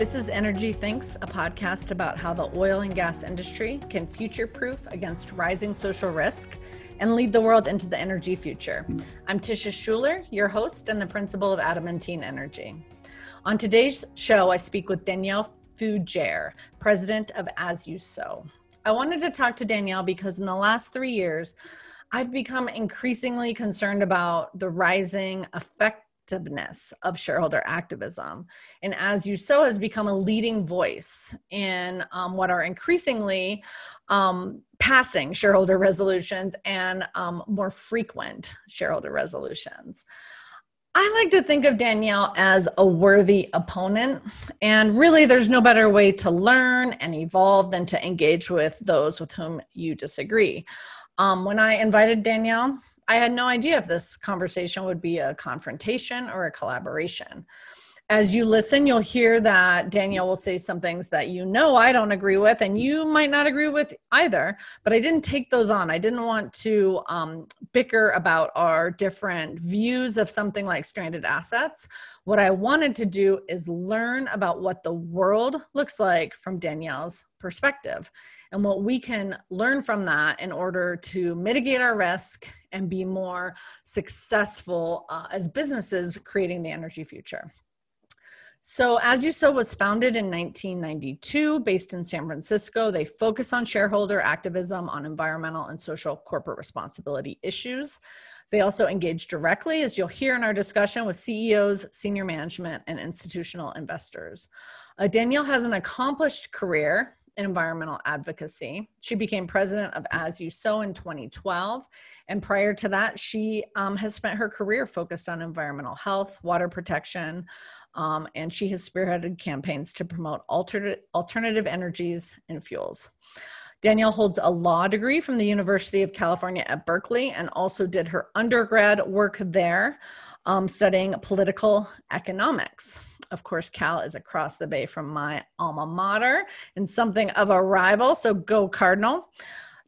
This is Energy Thinks, a podcast about how the oil and gas industry can future proof against rising social risk and lead the world into the energy future. I'm Tisha Schuller, your host and the principal of Adamantine Energy. On today's show, I speak with Danielle Fugere, president of As You Sow. I wanted to talk to Danielle because in the last three years, I've become increasingly concerned about the rising effectiveness of shareholder activism. And as you sow has become a leading voice in um, what are increasingly um, passing shareholder resolutions and um, more frequent shareholder resolutions. I like to think of Danielle as a worthy opponent. And really, there's no better way to learn and evolve than to engage with those with whom you disagree. Um, when I invited Danielle I had no idea if this conversation would be a confrontation or a collaboration. As you listen, you'll hear that Danielle will say some things that you know I don't agree with, and you might not agree with either. But I didn't take those on. I didn't want to um, bicker about our different views of something like stranded assets. What I wanted to do is learn about what the world looks like from Danielle's perspective and what we can learn from that in order to mitigate our risk and be more successful uh, as businesses creating the energy future. So, As You Sow was founded in 1992, based in San Francisco. They focus on shareholder activism on environmental and social corporate responsibility issues. They also engage directly, as you'll hear in our discussion, with CEOs, senior management, and institutional investors. Uh, Danielle has an accomplished career environmental advocacy. She became president of As You Sow in 2012. And prior to that, she um, has spent her career focused on environmental health, water protection, um, and she has spearheaded campaigns to promote alternative, alternative energies and fuels. Danielle holds a law degree from the University of California at Berkeley and also did her undergrad work there um, studying political economics. Of course, Cal is across the bay from my alma mater and something of a rival, so go Cardinal.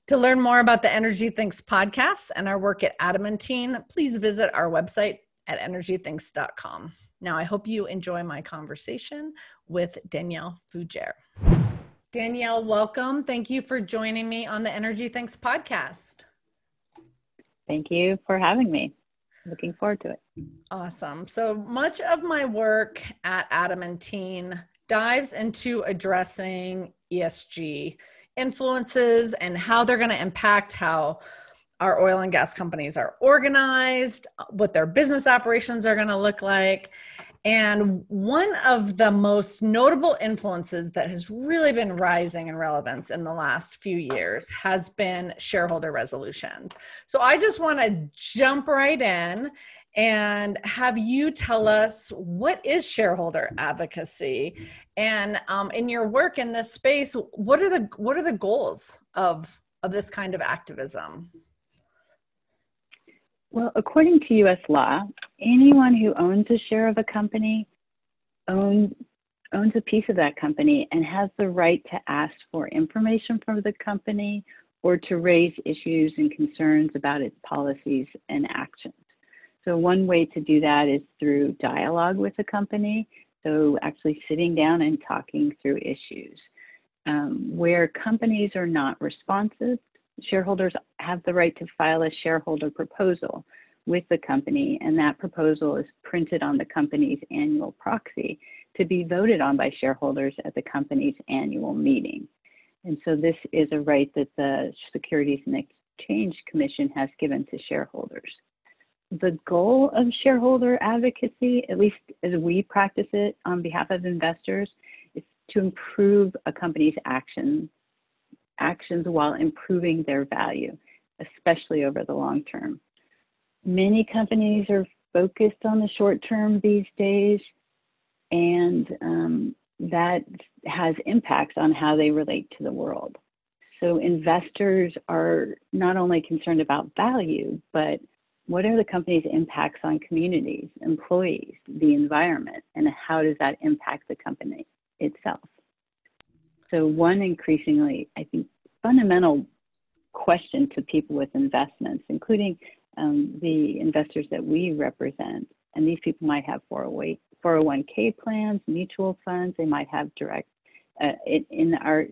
To learn more about the Energy Thinks podcast and our work at Adamantine, please visit our website at energythinks.com. Now, I hope you enjoy my conversation with Danielle Fugere. Danielle, welcome. Thank you for joining me on the Energy Thinks podcast. Thank you for having me looking forward to it. Awesome. So much of my work at Adamantine dives into addressing ESG influences and how they're going to impact how our oil and gas companies are organized, what their business operations are going to look like. And one of the most notable influences that has really been rising in relevance in the last few years has been shareholder resolutions. So I just want to jump right in and have you tell us what is shareholder advocacy and um, in your work in this space what are the what are the goals of of this kind of activism well, according to US law, anyone who owns a share of a company owns, owns a piece of that company and has the right to ask for information from the company or to raise issues and concerns about its policies and actions. So, one way to do that is through dialogue with a company. So, actually sitting down and talking through issues. Um, where companies are not responsive shareholders have the right to file a shareholder proposal with the company, and that proposal is printed on the company's annual proxy to be voted on by shareholders at the company's annual meeting. And so this is a right that the Securities and Exchange Commission has given to shareholders. The goal of shareholder advocacy, at least as we practice it on behalf of investors, is to improve a company's actions actions while improving their value, especially over the long term. Many companies are focused on the short term these days, and um, that has impacts on how they relate to the world. So, investors are not only concerned about value, but what are the company's impacts on communities, employees, the environment, and how does that impact the company itself? So, one increasingly, I think, fundamental question to people with investments, including um, the investors that we represent, and these people might have 401k plans, mutual funds, they might have direct, uh, in, in our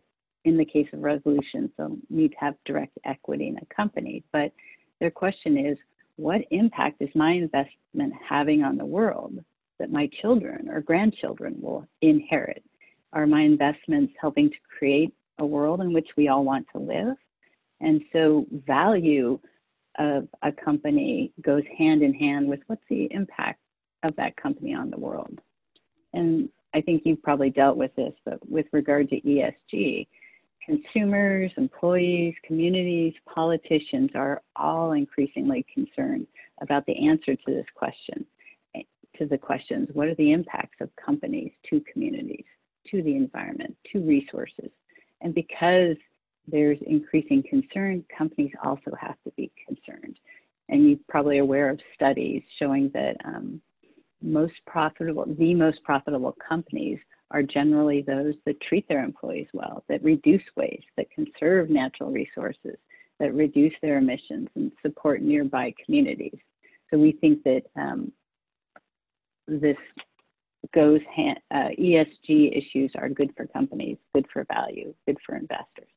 in the case of resolutions, they'll need to have direct equity in a company. But their question is, what impact is my investment having on the world that my children or grandchildren will inherit? Are my investments helping to create a world in which we all want to live? And so, value of a company goes hand in hand with what's the impact of that company on the world. And I think you've probably dealt with this, but with regard to ESG, consumers, employees, communities, politicians are all increasingly concerned about the answer to this question, to the questions what are the impacts of companies to communities, to the environment, to resources? And because there's increasing concern, companies also have to be concerned. And you're probably aware of studies showing that um, most profitable, the most profitable companies are generally those that treat their employees well, that reduce waste, that conserve natural resources, that reduce their emissions and support nearby communities. So we think that um, this goes hand, uh, ESG issues are good for companies, good for value, good for investors.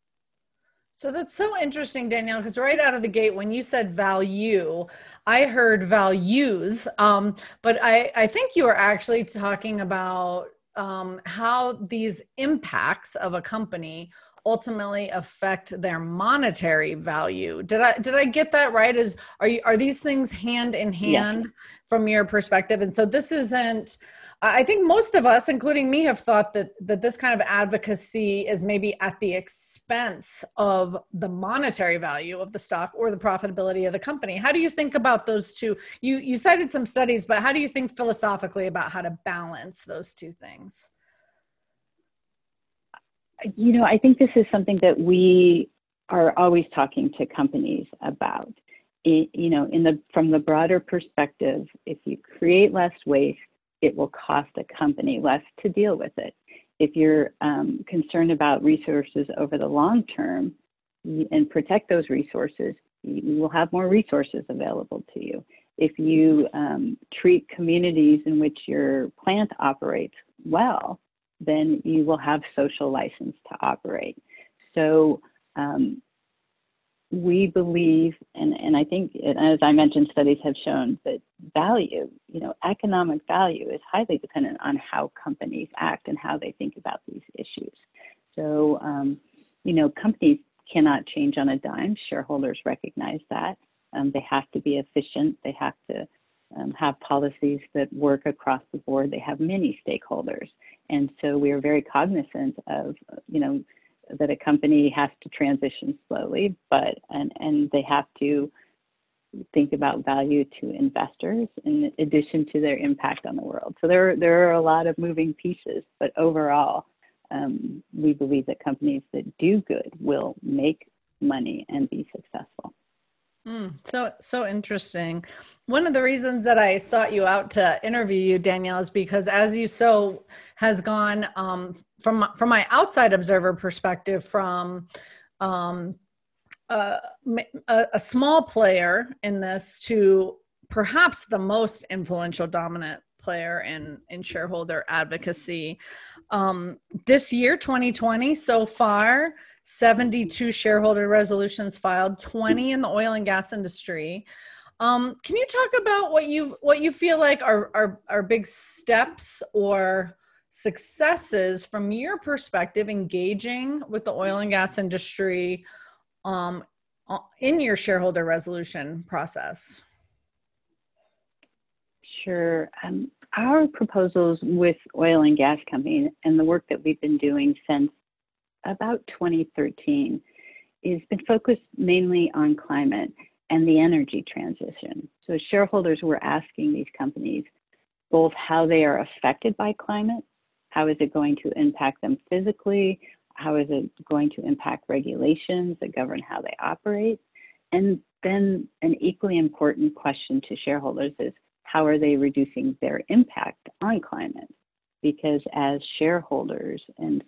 So that's so interesting, Danielle, because right out of the gate, when you said value, I heard values. Um, but I, I think you were actually talking about um, how these impacts of a company ultimately affect their monetary value. Did I did I get that right? Is are you are these things hand in hand yes. from your perspective? And so this isn't I think most of us, including me, have thought that that this kind of advocacy is maybe at the expense of the monetary value of the stock or the profitability of the company. How do you think about those two? You you cited some studies, but how do you think philosophically about how to balance those two things? You know, I think this is something that we are always talking to companies about. It, you know, in the from the broader perspective, if you create less waste it will cost a company less to deal with it. If you're um, concerned about resources over the long term and protect those resources, you will have more resources available to you. If you um, treat communities in which your plant operates well, then you will have social license to operate. So um, we believe, and, and I think, as I mentioned, studies have shown that value, you know, economic value is highly dependent on how companies act and how they think about these issues. So, um, you know, companies cannot change on a dime. Shareholders recognize that. Um, they have to be efficient. They have to um, have policies that work across the board. They have many stakeholders. And so we are very cognizant of, you know, that a company has to transition slowly, but and and they have to think about value to investors in addition to their impact on the world. So there there are a lot of moving pieces, but overall, um, we believe that companies that do good will make money and be successful. Mm, so so interesting. One of the reasons that I sought you out to interview you, Danielle, is because As You Sow has gone um, from from my outside observer perspective, from um, a, a, small player in this to perhaps the most influential, dominant player in in shareholder advocacy. Um, this year, 2020, so far 72 shareholder resolutions filed, 20 in the oil and gas industry. Um, can you talk about what you what you feel like are, are are big steps or successes from your perspective engaging with the oil and gas industry um, in your shareholder resolution process? Sure. Um, our proposals with oil and gas companies and the work that we've been doing since about 2013 has been focused mainly on climate and the energy transition. So shareholders were asking these companies both how they are affected by climate, how is it going to impact them physically, how is it going to impact regulations that govern how they operate, and then an equally important question to shareholders is how are they reducing their impact on climate? Because as shareholders and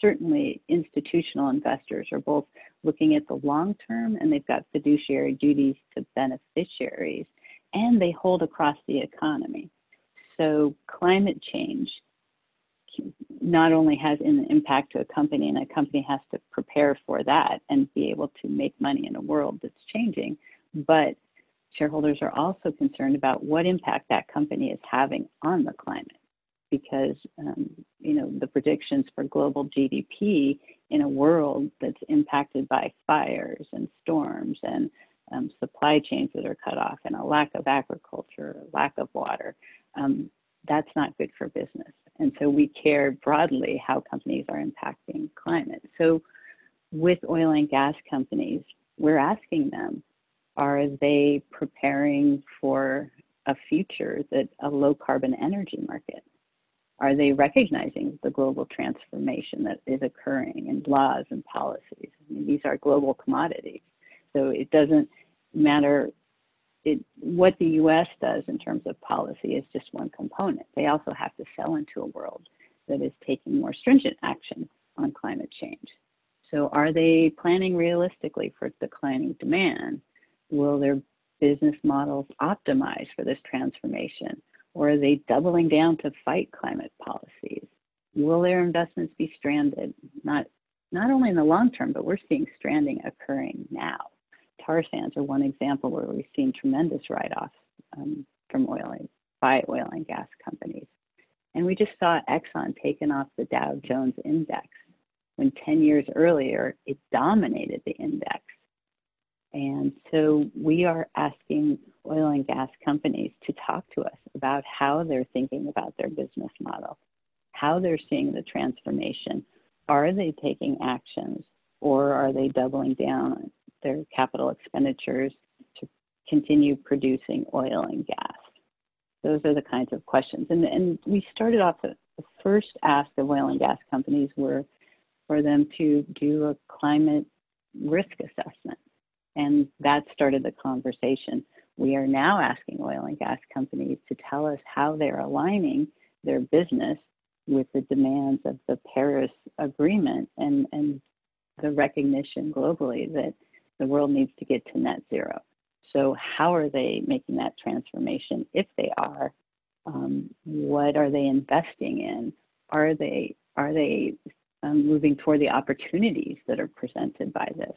certainly institutional investors are both looking at the long term and they've got fiduciary duties to beneficiaries and they hold across the economy. So climate change not only has an impact to a company and a company has to prepare for that and be able to make money in a world that's changing, but shareholders are also concerned about what impact that company is having on the climate because um, you know the predictions for global GDP in a world that's impacted by fires and storms and um, supply chains that are cut off and a lack of agriculture, lack of water, um, that's not good for business. And so we care broadly how companies are impacting climate. So with oil and gas companies, we're asking them, are they preparing for a future that a low carbon energy market? Are they recognizing the global transformation that is occurring in laws and policies? I mean, these are global commodities. So it doesn't matter it, what the US does in terms of policy is just one component. They also have to sell into a world that is taking more stringent action on climate change. So, are they planning realistically for declining demand? Will their business models optimize for this transformation? Or are they doubling down to fight climate policies? Will their investments be stranded? Not, not only in the long term, but we're seeing stranding occurring now tar sands are one example where we've seen tremendous write-offs um, from oil and, by oil and gas companies. And we just saw Exxon taken off the Dow Jones Index when 10 years earlier it dominated the index. And so we are asking oil and gas companies to talk to us about how they're thinking about their business model, how they're seeing the transformation. Are they taking actions or are they doubling down their capital expenditures to continue producing oil and gas? Those are the kinds of questions. And, and we started off, the first ask of oil and gas companies were for them to do a climate risk assessment. And that started the conversation. We are now asking oil and gas companies to tell us how they're aligning their business with the demands of the Paris Agreement and, and the recognition globally that the world needs to get to net zero. So, how are they making that transformation? If they are, um, what are they investing in? Are they are they um, moving toward the opportunities that are presented by this?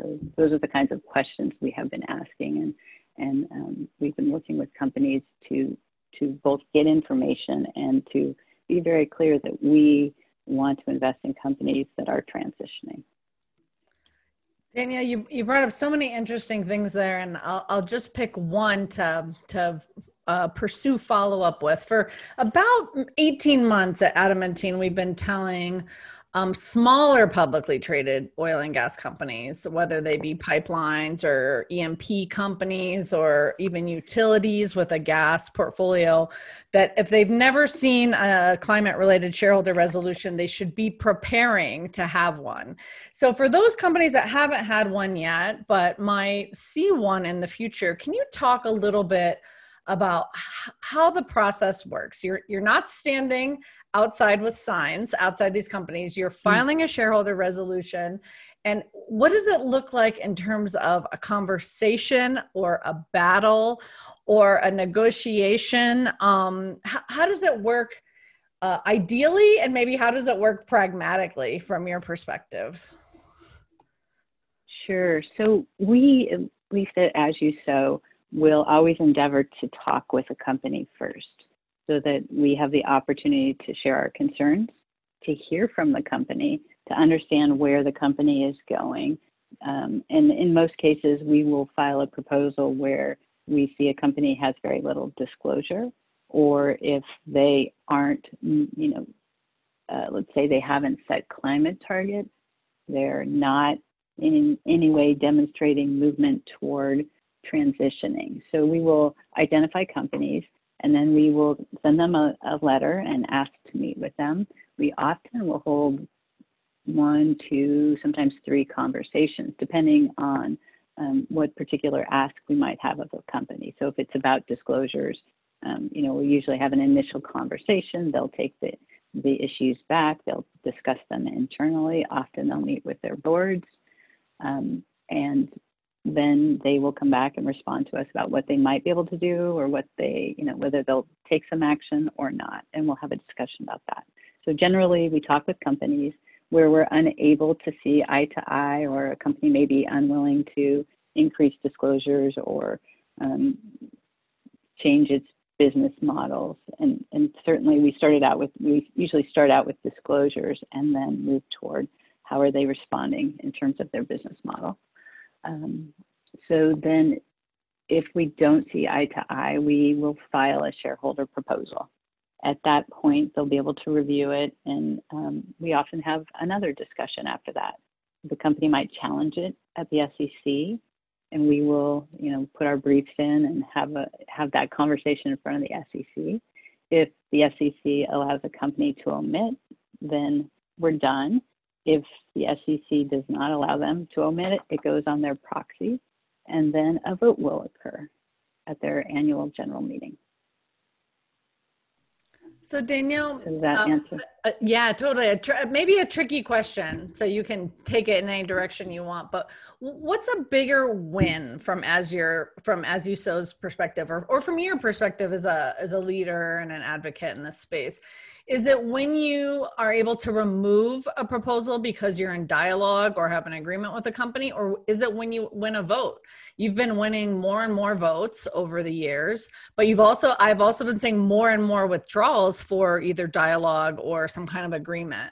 So, those are the kinds of questions we have been asking, and and um, we've been working with companies to to both get information and to be very clear that we want to invest in companies that are transitioning. Danielle, you, you brought up so many interesting things there, and I'll, I'll just pick one to, to uh, pursue follow up with. For about 18 months at Adamantine, we've been telling um, smaller publicly traded oil and gas companies, whether they be pipelines or E&P companies or even utilities with a gas portfolio, that if they've never seen a climate related shareholder resolution, they should be preparing to have one. So, for those companies that haven't had one yet, but might see one in the future, can you talk a little bit? about how the process works. You're you're not standing outside with signs outside these companies. You're hmm. filing a shareholder resolution. And what does it look like in terms of a conversation or a battle or a negotiation? Um, how, how, does it work uh, ideally, and maybe how does it work pragmatically from your perspective? Sure. So we, at least As You Sow, will always endeavor to talk with a company first so that we have the opportunity to share our concerns, to hear from the company, to understand where the company is going. Um, and in most cases, we will file a proposal where we see a company has very little disclosure, or if they aren't, you know, uh, let's say they haven't set climate targets, they're not in any way demonstrating movement toward transitioning. So we will identify companies and then we will send them a, a letter and ask to meet with them. We often will hold one, two, sometimes three conversations, depending on um, what particular ask we might have of a company. So if it's about disclosures, um, you know, we usually have an initial conversation. They'll take the the issues back. They'll discuss them internally. Often they'll meet with their boards. Um, and then they will come back and respond to us about what they might be able to do or what they, you know, whether they'll take some action or not. And we'll have a discussion about that. So generally, we talk with companies where we're unable to see eye to eye or a company may be unwilling to increase disclosures or um, change its business models. And, and certainly we started out with, we usually start out with disclosures and then move toward how are they responding in terms of their business model. Um, so then if we don't see eye to eye, we will file a shareholder proposal. At that point, they'll be able to review it, and um, we often have another discussion after that. The company might challenge it at the SEC, and we will, you know, put our briefs in and have a have that conversation in front of the SEC. If the SEC allows a company to omit, then we're done. If the SEC does not allow them to omit it, it goes on their proxy, and then a vote will occur at their annual general meeting. So Danielle, does that um, answer? Uh, yeah, totally. A maybe a tricky question, so you can take it in any direction you want. But what's a bigger win from as your from as you sow's perspective, or or from your perspective as a as a leader and an advocate in this space? Is it when you are able to remove a proposal because you're in dialogue or have an agreement with a company, or is it when you win a vote? You've been winning more and more votes over the years, but you've also, I've also been seeing more and more withdrawals for either dialogue or some kind of agreement.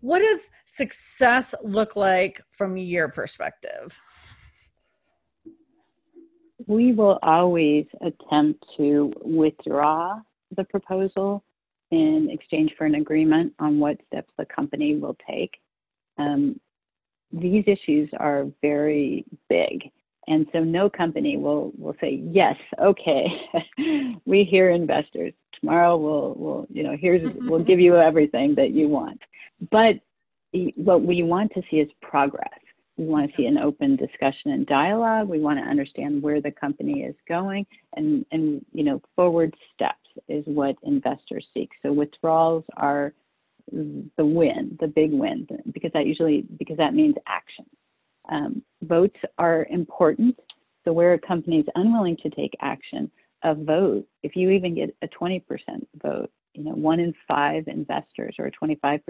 What does success look like from your perspective? We will always attempt to withdraw the proposal in exchange for an agreement on what steps the company will take. Um, these issues are very big. And so no company will, will say, yes, okay, we hear investors. Tomorrow we'll, we'll, you know, here's, we'll give you everything that you want. But what we want to see is progress. We want to see an open discussion and dialogue. We want to understand where the company is going and, and you know, forward steps is what investors seek. So withdrawals are the win, the big win, because that usually because that means action. Um, votes are important. So where a company is unwilling to take action, a vote, if you even get a 20% vote, you know, one in five investors or a 25%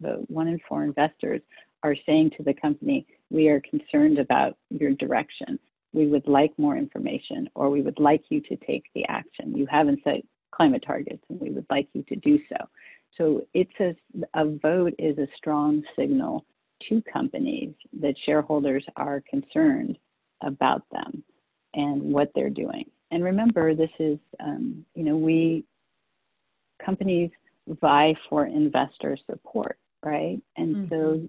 vote, one in four investors are saying to the company, we are concerned about your direction. We would like more information, or we would like you to take the action. You haven't set climate targets, and we would like you to do so. So it's a, a vote is a strong signal to companies that shareholders are concerned about them and what they're doing. And remember, this is, um, you know, we companies vie for investor support, right? And mm-hmm. so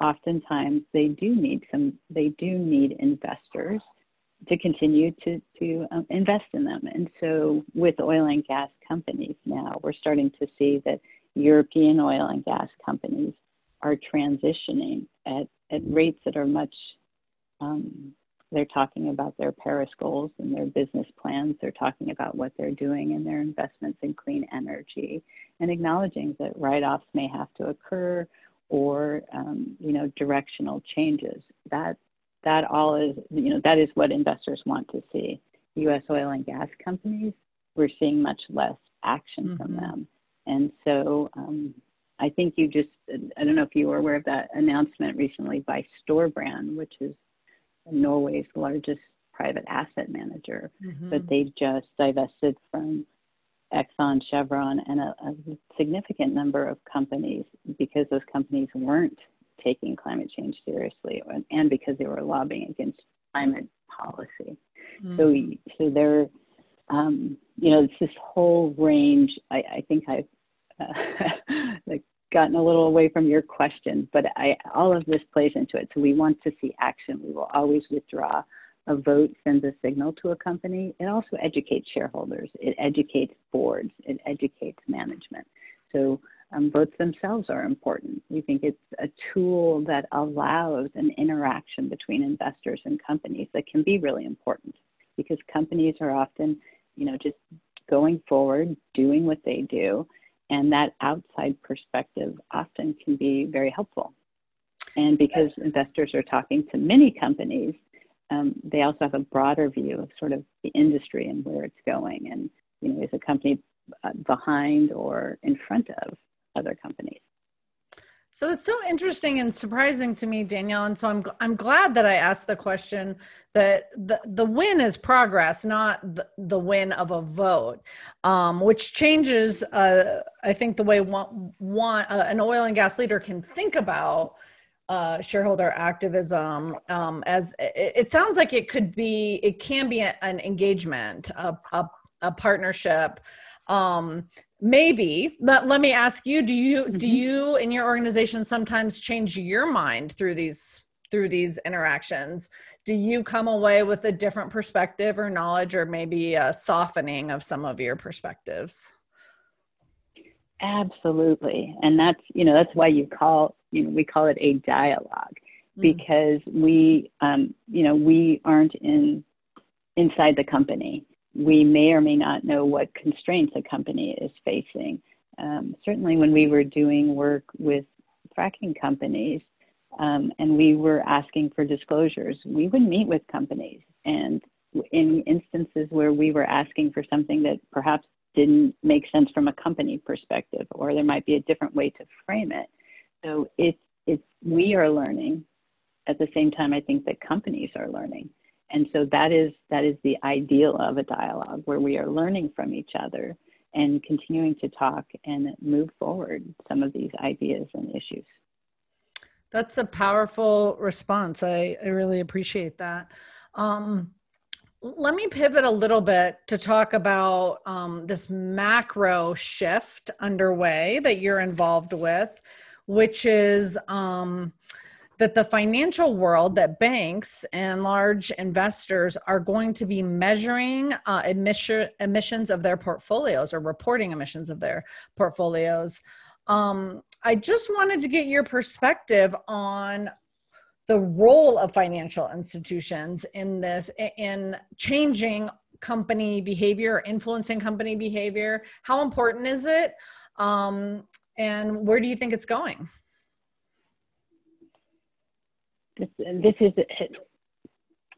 oftentimes they do need some, they do need investors to continue to, to um, invest in them. And so with oil and gas companies now, we're starting to see that European oil and gas companies are transitioning at, at rates that are much, um, they're talking about their Paris goals and their business plans. They're talking about what they're doing and their investments in clean energy and acknowledging that write offs may have to occur or, um, you know, directional changes. That that all is, you know, that is what investors want to see. U.S. oil and gas companies, we're seeing much less action mm-hmm. from them. And so um, I think you just, I don't know if you were aware of that announcement recently by Storebrand, which is Norway's largest private asset manager, mm-hmm. but they've just divested from Exxon, Chevron, and a, a significant number of companies because those companies weren't taking climate change seriously and because they were lobbying against climate policy. Mm. So, so there, um, you know, it's this whole range. I, I think I've uh, gotten a little away from your question, but I, all of this plays into it. So we want to see action. We will always withdraw. A vote sends a signal to a company. It also educates shareholders. It educates boards. It educates management. So um, votes themselves are important. We think it's a tool that allows an interaction between investors and companies that can be really important because companies are often, you know, just going forward, doing what they do, and that outside perspective often can be very helpful. And because investors are talking to many companies, um, they also have a broader view of sort of the industry and where it's going, and you know, is a company uh, behind or in front of other companies. So it's so interesting and surprising to me, Danielle. And so I'm I'm glad that I asked the question that the the win is progress, not the, the win of a vote, um, which changes, uh, I think, the way one, one uh, an oil and gas leader can think about uh, shareholder activism. Um, as it, it, sounds like it could be, it can be an engagement, a, a, a partnership. Um, maybe. Let, let me ask you do you mm-hmm. do you in your organization sometimes change your mind through these through these interactions? Do you come away with a different perspective or knowledge or maybe a softening of some of your perspectives? Absolutely. And that's you know that's why you call you know we call it a dialogue mm. because we um, you know we aren't in inside the company we may or may not know what constraints a company is facing. Um, certainly, when we were doing work with fracking companies um, and we were asking for disclosures, we would meet with companies. And in instances where we were asking for something that perhaps didn't make sense from a company perspective, or there might be a different way to frame it. So it's, it's we are learning. At the same time, I think that companies are learning. And so that is that is the ideal of a dialogue where we are learning from each other and continuing to talk and move forward some of these ideas and issues. That's a powerful response. I, I really appreciate that. Um, let me pivot a little bit to talk about um, this macro shift underway that you're involved with, which is um, that the financial world, that banks and large investors are going to be measuring uh, emission, emissions of their portfolios or reporting emissions of their portfolios. Um, I just wanted to get your perspective on the role of financial institutions in this, in changing company behavior, influencing company behavior. How important is it? Um, and where do you think it's going? This, this is a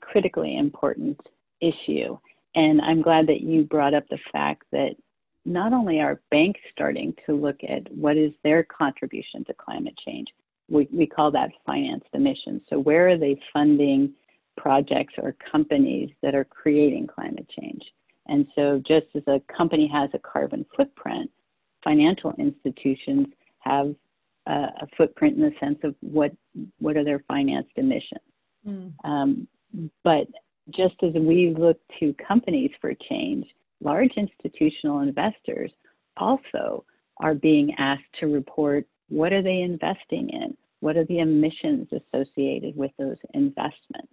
critically important issue. And I'm glad that you brought up the fact that not only are banks starting to look at what is their contribution to climate change, we, we call that financed emissions. So, where are they funding projects or companies that are creating climate change? And so, just as a company has a carbon footprint, financial institutions have a footprint in the sense of what what are their financed emissions. Mm. Um, but just as we look to companies for change, large institutional investors also are being asked to report what are they investing in, what are the emissions associated with those investments,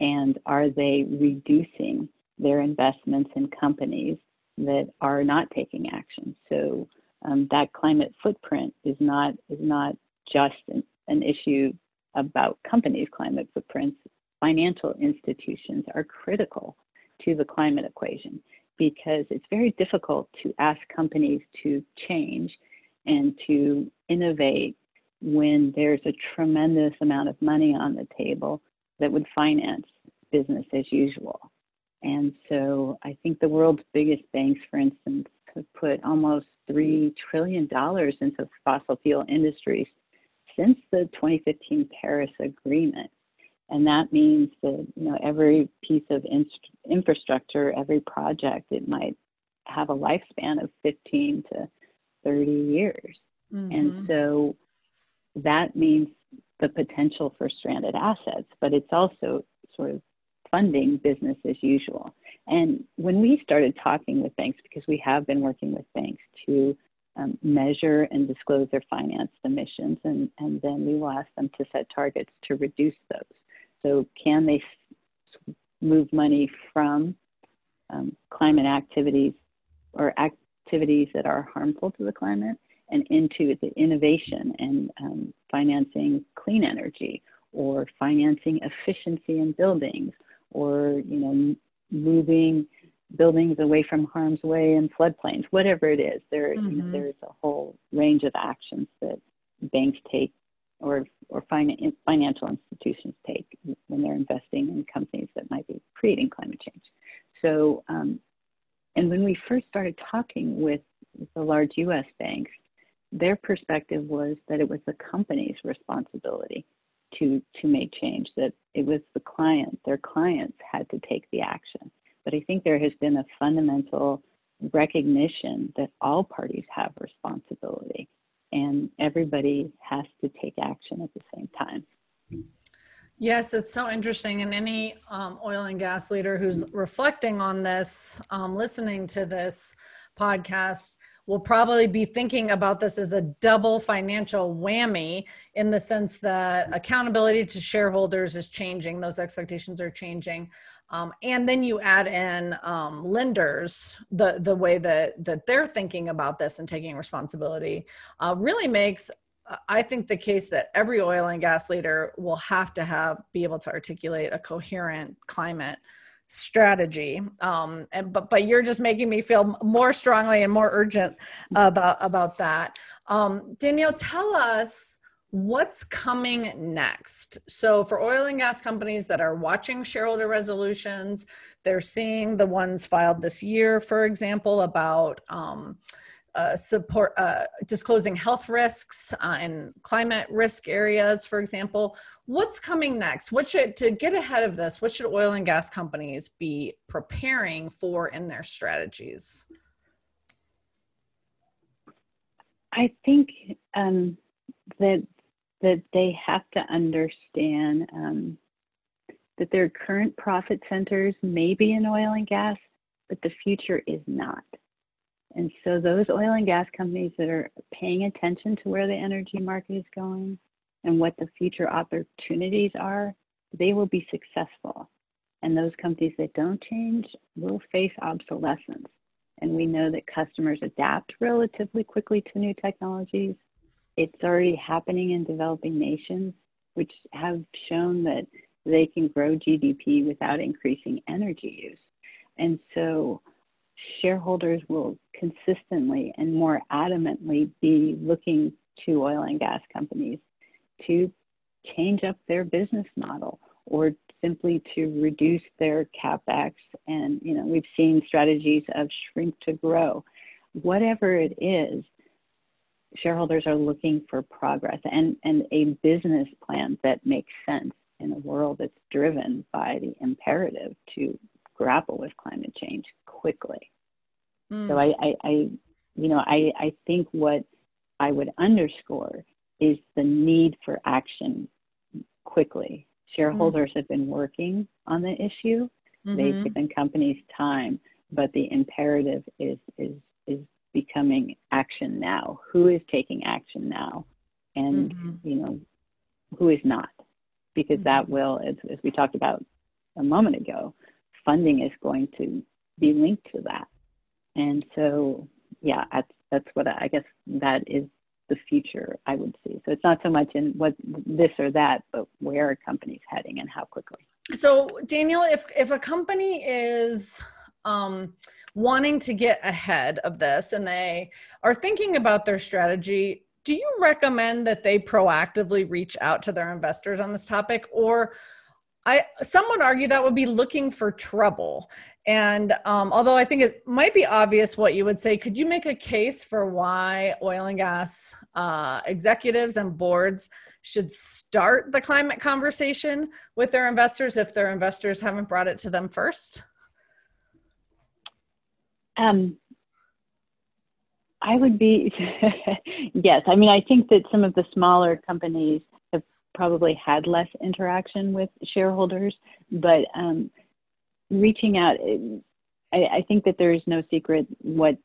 and are they reducing their investments in companies that are not taking action. So um, that climate footprint is not is not just an, an issue about companies' climate footprints. Financial institutions are critical to the climate equation because it's very difficult to ask companies to change and to innovate when there's a tremendous amount of money on the table that would finance business as usual. And so I think the world's biggest banks, for instance, have put almost $3 trillion into fossil fuel industries since the 2015 Paris Agreement. And that means that you know every piece of infrastructure, every project, it might have a lifespan of 15 to 30 years. Mm-hmm. And so that means the potential for stranded assets, but it's also sort of funding business as usual. And when we started talking with banks, because we have been working with banks to um, measure and disclose their financed emissions, and, and then we will ask them to set targets to reduce those. So, can they s- move money from um, climate activities or activities that are harmful to the climate and into the innovation and um, financing clean energy or financing efficiency in buildings or you know moving buildings away from harm's way and floodplains, whatever it is. There, mm-hmm. you know, mm-hmm. there's a whole range of actions that banks take or or fin- financial institutions take when they're investing in companies that might be creating climate change. So, um, and when we first started talking with the large U.S. banks, their perspective was that it was the company's responsibility to to make change. That it was the client, their clients had to take the action. But I think there has been a fundamental recognition that all parties have responsibility and everybody has to take action at the same time. Yes, it's so interesting. And any um, oil and gas leader who's reflecting on this, um, listening to this podcast, will probably be thinking about this as a double financial whammy in the sense that accountability to shareholders is changing, those expectations are changing. Um, and then you add in um, lenders, the the way that that they're thinking about this and taking responsibility, uh, really makes uh, I think the case that every oil and gas leader will have to have be able to articulate a coherent climate strategy. Um, and but but you're just making me feel more strongly and more urgent about about that. Um, Danielle, tell us what's coming next so for oil and gas companies that are watching shareholder resolutions they're seeing the ones filed this year for example about um, uh, support uh, disclosing health risks uh, and climate risk areas for example. What's coming next? What should to get ahead of this what should oil and gas companies be preparing for in their strategies? I think um, that that they have to understand um, that their current profit centers may be in oil and gas, but the future is not. And so those oil and gas companies that are paying attention to where the energy market is going and what the future opportunities are, they will be successful. And those companies that don't change will face obsolescence. And we know that customers adapt relatively quickly to new technologies it's already happening in developing nations, which have shown that they can grow GDP without increasing energy use. And so shareholders will consistently and more adamantly be looking to oil and gas companies to change up their business model or simply to reduce their capex. And you know we've seen strategies of shrink to grow. Whatever it is shareholders are looking for progress and, and a business plan that makes sense in a world that's driven by the imperative to grapple with climate change quickly. Mm. So I, I, I, you know, I, I think what I would underscore is the need for action quickly. Shareholders mm. have been working on the issue. Mm-hmm. They've given companies time, but the imperative is is is becoming action now who is taking action now and mm-hmm. you know who is not because mm-hmm. that will as, as we talked about a moment ago funding is going to be linked to that and so yeah that's that's what I, I guess that is the future I would see. So it's not so much in what this or that, but where a company's heading and how quickly. So Daniel, if if a company is um, wanting to get ahead of this and they are thinking about their strategy, do you recommend that they proactively reach out to their investors on this topic or I some would argue that would be looking for trouble. And um, although I think it might be obvious what you would say, could you make a case for why oil and gas uh, executives and boards should start the climate conversation with their investors if their investors haven't brought it to them first? Um, I would be, yes. I mean, I think that some of the smaller companies probably had less interaction with shareholders, but um, reaching out, I, I think that there is no secret what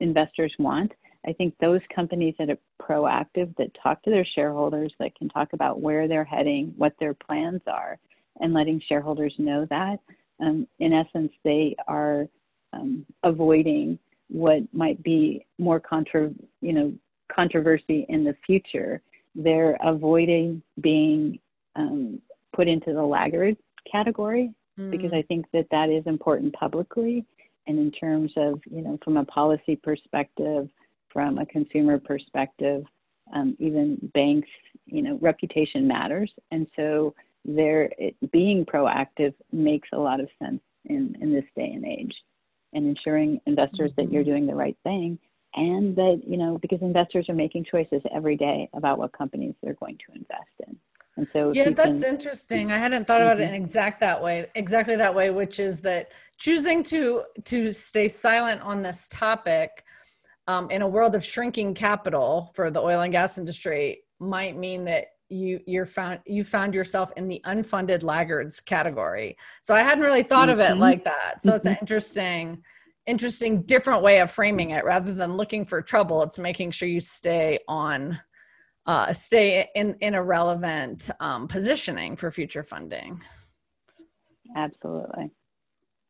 investors want. I think those companies that are proactive, that talk to their shareholders, that can talk about where they're heading, what their plans are, and letting shareholders know that, um, in essence, they are um, avoiding what might be more contra, you know, controversy in the future. They're avoiding being um, put into the laggard category mm. because I think that that is important publicly and in terms of, you know, from a policy perspective, from a consumer perspective, um, even banks you know, reputation matters. And so there, being proactive makes a lot of sense in, in this day and age and ensuring investors mm-hmm. that you're mm-hmm. doing the right thing and that, you know, because investors are making choices every day about what companies they're going to invest in. And so, yeah, that's can, interesting. I hadn't thought about mm-hmm. it in exact that way, exactly that way, which is that choosing to to stay silent on this topic um, in a world of shrinking capital for the oil and gas industry might mean that you you're found you found yourself in the unfunded laggards category. So I hadn't really thought mm-hmm. of it mm-hmm. like that. So mm-hmm. it's an interesting interesting different way of framing it. Rather than looking for trouble it's making sure you stay on uh, stay in in a relevant um, positioning for future funding. Absolutely.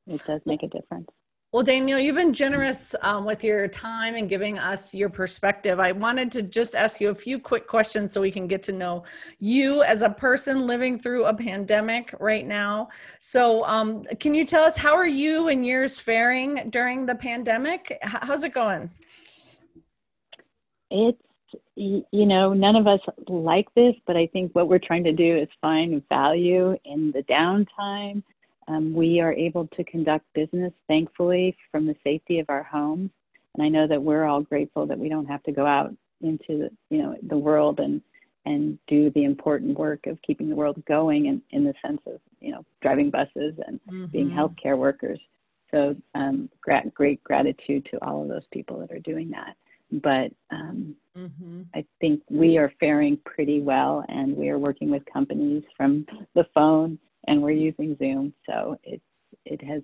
It does make a difference well, Danielle, you've been generous um, with your time and giving us your perspective. I wanted to just ask you a few quick questions so we can get to know you as a person living through a pandemic right now. So, um, can you tell us how are you and yours faring during the pandemic? How's it going? It's you know, none of us like this, but I think what we're trying to do is find value in the downtime um, we are able to conduct business, thankfully, from the safety of our homes. And I know that we're all grateful that we don't have to go out into the, you know, the world and and do the important work of keeping the world going in, in the sense of, you know, driving buses and mm-hmm. being healthcare workers. So um, gra- great gratitude to all of those people that are doing that. But um, mm-hmm. I think we are faring pretty well, and we are working with companies from the phone and we're using Zoom, so it it has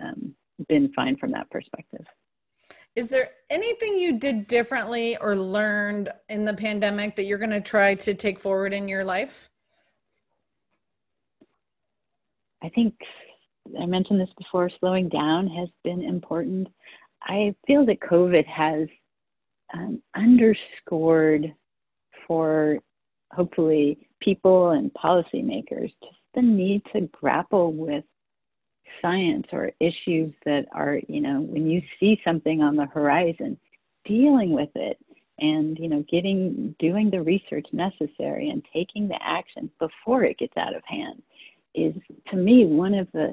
um, been fine from that perspective. Is there anything you did differently or learned in the pandemic that you're going to try to take forward in your life? I think I mentioned this before, slowing down has been important. I feel that COVID has um, underscored for hopefully people and policymakers to the need to grapple with science or issues that are, you know, when you see something on the horizon, dealing with it and, you know, getting, doing the research necessary and taking the action before it gets out of hand is, to me, one of the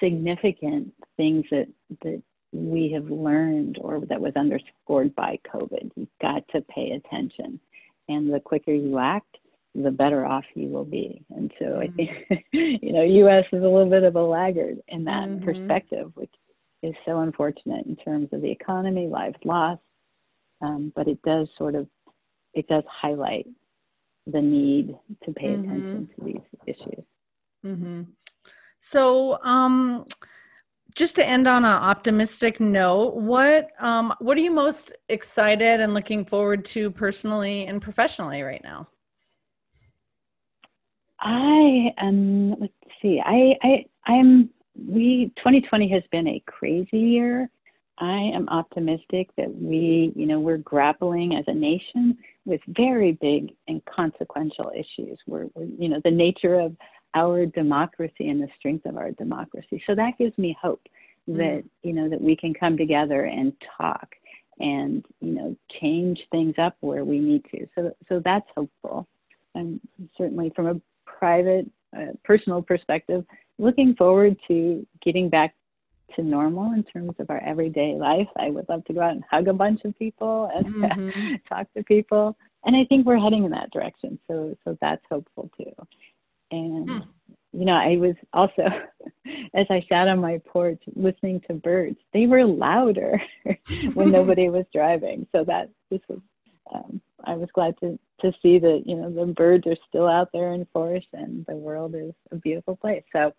significant things that, that we have learned or that was underscored by COVID. You've got to pay attention. And the quicker you act, the better off you will be. And so mm-hmm. I think, you know, U.S. is a little bit of a laggard in that mm-hmm. perspective, which is so unfortunate in terms of the economy, lives lost. Um, but it does sort of, it does highlight the need to pay mm-hmm. attention to these issues. Mm-hmm. So, um, just to end on an optimistic note, what um, what are you most excited and looking forward to personally and professionally right now? I am. Let's see. I I I'm. We 2020 has been a crazy year. I am optimistic that we, you know, we're grappling as a nation with very big and consequential issues. We're, we're, you know, the nature of our democracy and the strength of our democracy. So that gives me hope mm. that, you know, that we can come together and talk and, you know, change things up where we need to. So, so that's hopeful. And certainly from a private, uh, personal perspective, looking forward to getting back to normal in terms of our everyday life. I would love to go out and hug a bunch of people and mm-hmm. talk to people. And I think we're heading in that direction. So so that's hopeful too. And mm. you know, I was also as I sat on my porch listening to birds, they were louder when nobody was driving. So that this was um, I was glad to to see that you know the birds are still out there in force and the world is a beautiful place. So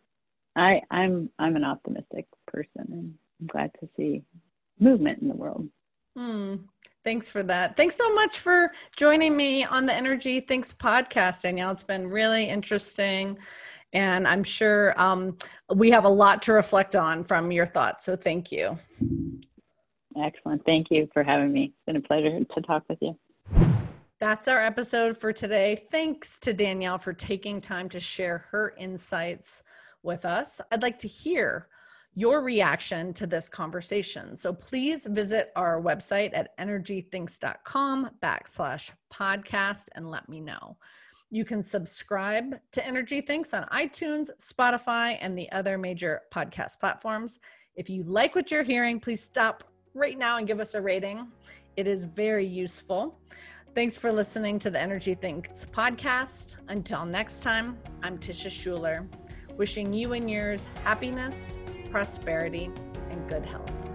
I I'm I'm an optimistic person and I'm glad to see movement in the world. Hmm. Thanks for that. Thanks so much for joining me on the Energy Thinks podcast, Danielle. It's been really interesting. And I'm sure um, we have a lot to reflect on from your thoughts. So thank you. Excellent. Thank you for having me. It's been a pleasure to talk with you. That's our episode for today. Thanks to Danielle for taking time to share her insights with us. I'd like to hear your reaction to this conversation. So please visit our website at energythinks.com backslash podcast and let me know. You can subscribe to Energy Thinks on iTunes, Spotify, and the other major podcast platforms. If you like what you're hearing, please stop right now and give us a rating. It is very useful. Thanks for listening to the Energy Thinks podcast. Until next time, I'm Tisha Schuller, wishing you and yours happiness, prosperity, and good health.